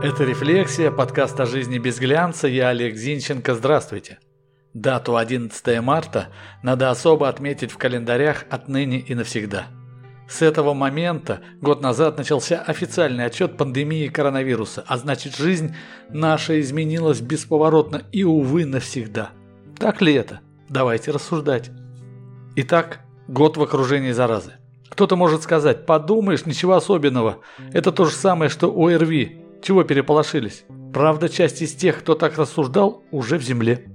Это «Рефлексия», подкаст о жизни без глянца. Я Олег Зинченко. Здравствуйте. Дату 11 марта надо особо отметить в календарях отныне и навсегда. С этого момента год назад начался официальный отчет пандемии коронавируса, а значит жизнь наша изменилась бесповоротно и, увы, навсегда. Так ли это? Давайте рассуждать. Итак, год в окружении заразы. Кто-то может сказать, подумаешь, ничего особенного. Это то же самое, что ОРВИ. Чего переполошились? Правда, часть из тех, кто так рассуждал, уже в земле.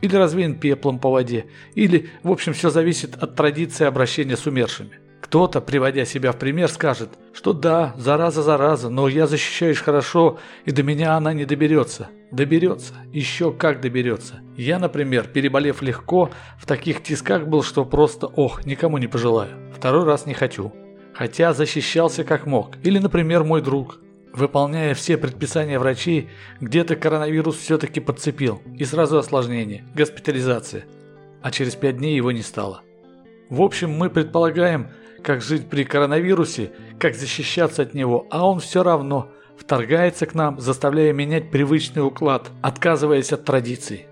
Или развеян пеплом по воде. Или, в общем, все зависит от традиции обращения с умершими. Кто-то, приводя себя в пример, скажет, что да, зараза, зараза, но я защищаюсь хорошо, и до меня она не доберется. Доберется. Еще как доберется. Я, например, переболев легко, в таких тисках был, что просто, ох, никому не пожелаю. Второй раз не хочу. Хотя защищался как мог. Или, например, мой друг. Выполняя все предписания врачей, где-то коронавирус все-таки подцепил. И сразу осложнение – госпитализация. А через пять дней его не стало. В общем, мы предполагаем, как жить при коронавирусе, как защищаться от него, а он все равно вторгается к нам, заставляя менять привычный уклад, отказываясь от традиций.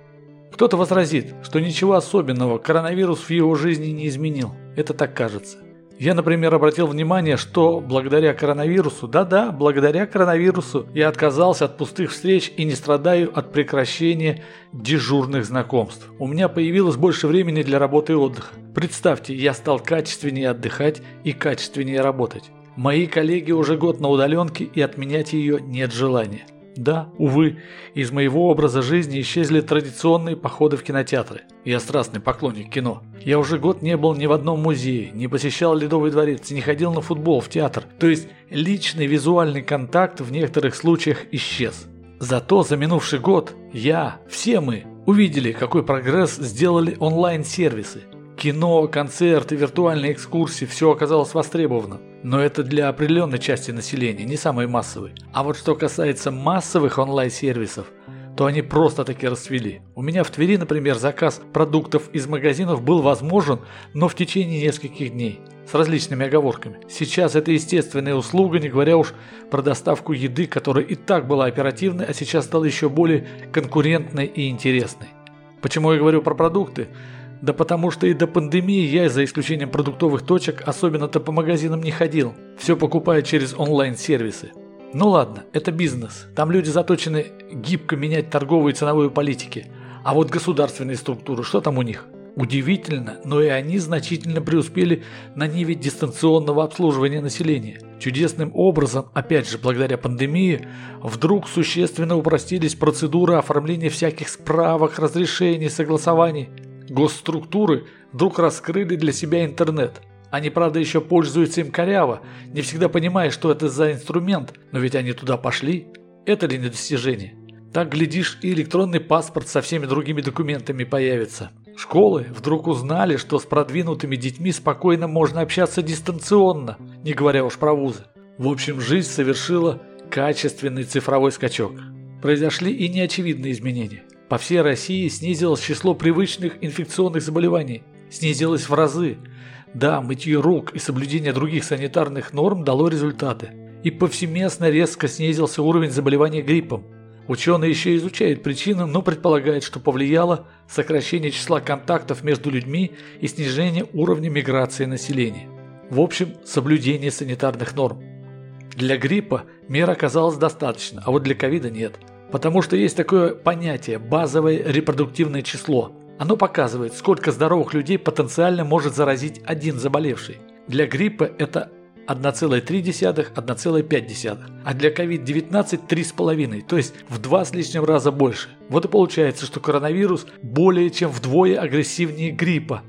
Кто-то возразит, что ничего особенного коронавирус в его жизни не изменил. Это так кажется. Я, например, обратил внимание, что благодаря коронавирусу, да-да, благодаря коронавирусу, я отказался от пустых встреч и не страдаю от прекращения дежурных знакомств. У меня появилось больше времени для работы и отдыха. Представьте, я стал качественнее отдыхать и качественнее работать. Мои коллеги уже год на удаленке и отменять ее нет желания. Да, увы, из моего образа жизни исчезли традиционные походы в кинотеатры. Я страстный поклонник кино. Я уже год не был ни в одном музее, не посещал Ледовый дворец, не ходил на футбол, в театр. То есть личный визуальный контакт в некоторых случаях исчез. Зато за минувший год я, все мы, увидели, какой прогресс сделали онлайн-сервисы. Кино, концерты, виртуальные экскурсии – все оказалось востребовано. Но это для определенной части населения, не самой массовой. А вот что касается массовых онлайн-сервисов, то они просто-таки расцвели. У меня в Твери, например, заказ продуктов из магазинов был возможен, но в течение нескольких дней. С различными оговорками. Сейчас это естественная услуга, не говоря уж про доставку еды, которая и так была оперативной, а сейчас стала еще более конкурентной и интересной. Почему я говорю про продукты? Да потому что и до пандемии я, за исключением продуктовых точек, особенно-то по магазинам не ходил. Все покупаю через онлайн-сервисы. Ну ладно, это бизнес. Там люди заточены гибко менять торговую и ценовую политики. А вот государственные структуры, что там у них? Удивительно, но и они значительно преуспели на ниве дистанционного обслуживания населения. Чудесным образом, опять же благодаря пандемии, вдруг существенно упростились процедуры оформления всяких справок, разрешений, согласований. Госструктуры вдруг раскрыли для себя интернет. Они, правда, еще пользуются им коряво, не всегда понимая, что это за инструмент, но ведь они туда пошли. Это ли не достижение? Так, глядишь, и электронный паспорт со всеми другими документами появится. Школы вдруг узнали, что с продвинутыми детьми спокойно можно общаться дистанционно, не говоря уж про вузы. В общем, жизнь совершила качественный цифровой скачок. Произошли и неочевидные изменения. По всей России снизилось число привычных инфекционных заболеваний. Снизилось в разы. Да, мытье рук и соблюдение других санитарных норм дало результаты. И повсеместно резко снизился уровень заболевания гриппом. Ученые еще изучают причины, но предполагают, что повлияло сокращение числа контактов между людьми и снижение уровня миграции населения. В общем, соблюдение санитарных норм. Для гриппа мер оказалось достаточно, а вот для ковида нет – Потому что есть такое понятие – базовое репродуктивное число. Оно показывает, сколько здоровых людей потенциально может заразить один заболевший. Для гриппа это 1,3-1,5, а для COVID-19 3,5, то есть в два с лишним раза больше. Вот и получается, что коронавирус более чем вдвое агрессивнее гриппа,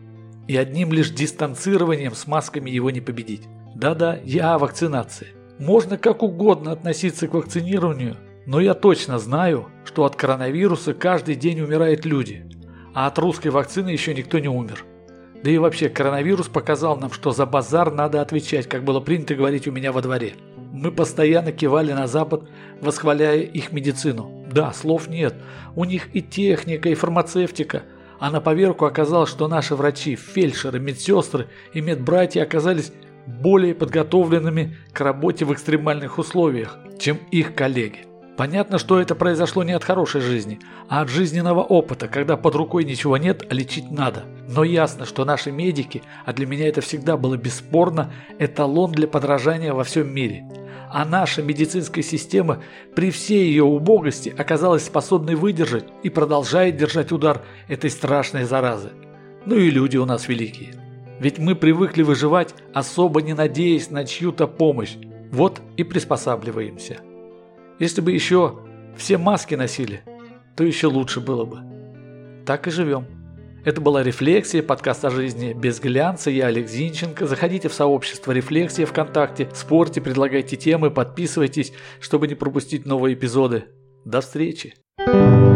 и одним лишь дистанцированием с масками его не победить. Да-да, я о вакцинации. Можно как угодно относиться к вакцинированию, но я точно знаю, что от коронавируса каждый день умирают люди, а от русской вакцины еще никто не умер. Да и вообще, коронавирус показал нам, что за базар надо отвечать, как было принято говорить у меня во дворе. Мы постоянно кивали на Запад, восхваляя их медицину. Да, слов нет. У них и техника, и фармацевтика. А на поверку оказалось, что наши врачи, фельдшеры, медсестры и медбратья оказались более подготовленными к работе в экстремальных условиях, чем их коллеги. Понятно, что это произошло не от хорошей жизни, а от жизненного опыта, когда под рукой ничего нет, а лечить надо. Но ясно, что наши медики, а для меня это всегда было бесспорно, эталон для подражания во всем мире. А наша медицинская система при всей ее убогости оказалась способной выдержать и продолжает держать удар этой страшной заразы. Ну и люди у нас великие. Ведь мы привыкли выживать, особо не надеясь на чью-то помощь. Вот и приспосабливаемся. Если бы еще все маски носили, то еще лучше было бы. Так и живем. Это была «Рефлексия», подкаст о жизни без глянца. Я Олег Зинченко. Заходите в сообщество «Рефлексия» ВКонтакте, спорьте, предлагайте темы, подписывайтесь, чтобы не пропустить новые эпизоды. До встречи! thank you